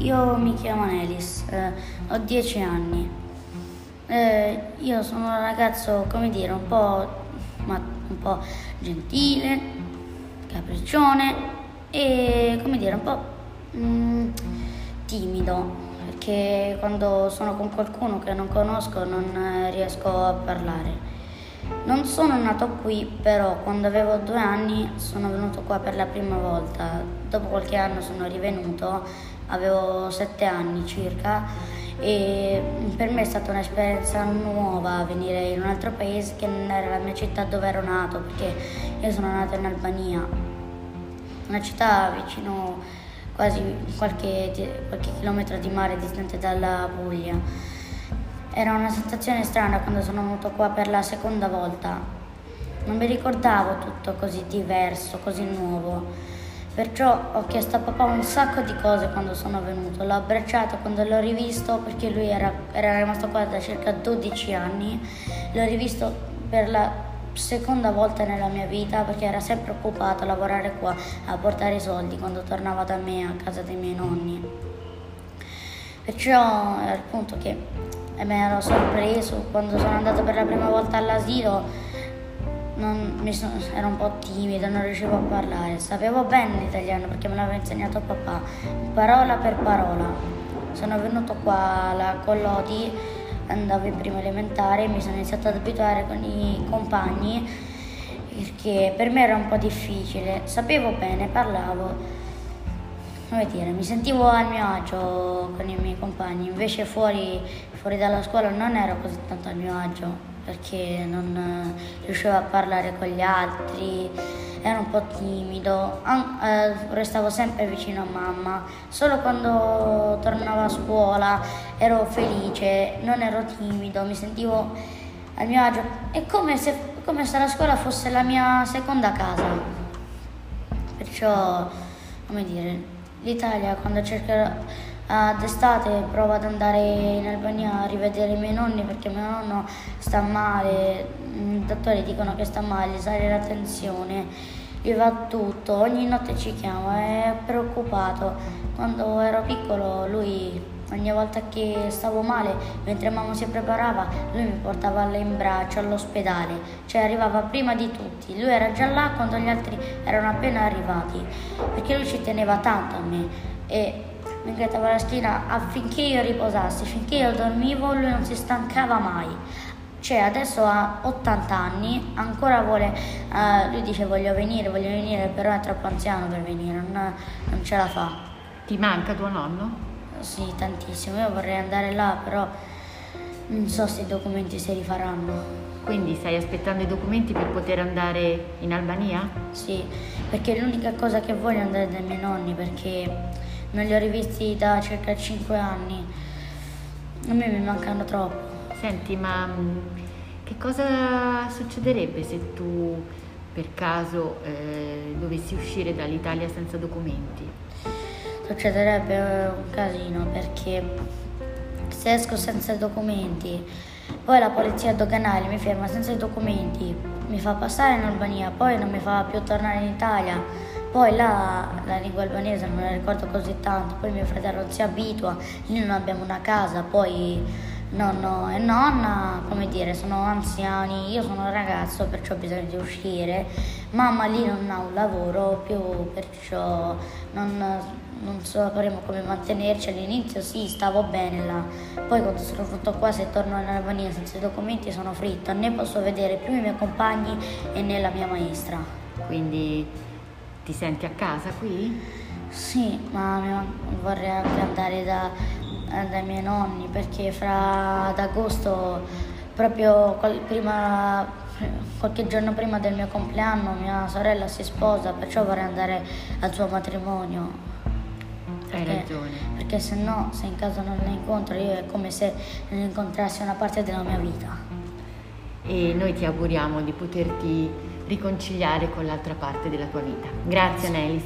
io mi chiamo Nelis, eh, ho 10 anni. Eh, io sono un ragazzo, come dire, un po', ma, un po' gentile, capriccione e, come dire, un po' mm, timido perché quando sono con qualcuno che non conosco non eh, riesco a parlare. Non sono nato qui, però quando avevo due anni sono venuto qua per la prima volta. Dopo qualche anno sono rivenuto, avevo sette anni circa e per me è stata un'esperienza nuova venire in un altro paese che non era la mia città dove ero nato, perché io sono nato in Albania, una città vicino quasi qualche, qualche chilometro di mare distante dalla Puglia. Era una sensazione strana quando sono venuto qua per la seconda volta. Non mi ricordavo tutto così diverso, così nuovo. Perciò ho chiesto a papà un sacco di cose quando sono venuto. L'ho abbracciato quando l'ho rivisto perché lui era, era rimasto qua da circa 12 anni. L'ho rivisto per la seconda volta nella mia vita perché era sempre occupato a lavorare qua, a portare i soldi quando tornava da me a casa dei miei nonni. Perciò era il punto che mi ero sorpreso quando sono andato per la prima volta all'asilo. Sono, ero un po' timido, non riuscivo a parlare. Sapevo bene l'italiano perché me l'aveva insegnato papà, parola per parola. Sono venuto qua alla Collodi, andavo in prima elementare, mi sono iniziato ad abituare con i compagni perché per me era un po' difficile. Sapevo bene, parlavo come dire, mi sentivo a mio agio con i miei compagni, invece fuori, fuori dalla scuola non ero così tanto a mio agio perché non eh, riuscivo a parlare con gli altri, ero un po' timido, eh, restavo sempre vicino a mamma, solo quando tornavo a scuola ero felice, non ero timido, mi sentivo a mio agio, è come se, come se la scuola fosse la mia seconda casa, perciò, come dire, l'Italia quando cercherò d'estate provo ad andare in Albania a rivedere i miei nonni perché mio nonno sta male, i dottori dicono che sta male, sale la tensione, gli va tutto, ogni notte ci chiama, è preoccupato. Quando ero piccolo lui Ogni volta che stavo male, mentre mamma si preparava, lui mi portava in braccio all'ospedale, cioè arrivava prima di tutti. Lui era già là quando gli altri erano appena arrivati, perché lui ci teneva tanto a me e mi grattava la schiena affinché io riposassi, finché io dormivo lui non si stancava mai. Cioè adesso ha 80 anni, ancora vuole, uh, lui dice voglio venire, voglio venire, però è troppo anziano per venire, non, non ce la fa. Ti manca tuo nonno? Sì, tantissimo. Io vorrei andare là, però non so se i documenti si rifaranno. Quindi stai aspettando i documenti per poter andare in Albania? Sì, perché è l'unica cosa che voglio andare dai miei nonni, perché non li ho rivisti da circa 5 anni. A me mi mancano troppo. Senti, ma mm, che cosa succederebbe se tu per caso eh, dovessi uscire dall'Italia senza documenti? succederebbe un casino perché se esco senza documenti, poi la polizia doganale mi ferma senza i documenti, mi fa passare in Albania, poi non mi fa più tornare in Italia. Poi là la lingua albanese non la ricordo così tanto, poi mio fratello si abitua, lì non abbiamo una casa, poi nonno e nonna, come dire, sono anziani, io sono un ragazzo, perciò bisogna di uscire. Mamma lì non ha un lavoro più, perciò non, non sapremo come mantenerci. All'inizio sì, stavo bene là, poi quando sono venuto qua, se torno in Albania senza i documenti, sono fritto, né posso vedere più i miei compagni e né la mia maestra. Quindi ti senti a casa qui? Sì, ma vorrei anche andare da, dai miei nonni perché fra ad agosto, proprio prima, qualche giorno prima del mio compleanno, mia sorella si sposa, perciò vorrei andare al suo matrimonio. Hai ragione. Perché se no, se in caso non la incontro, io è come se non incontrassi una parte della mia vita. E noi ti auguriamo di poterti riconciliare con l'altra parte della tua vita. Grazie, Nelis.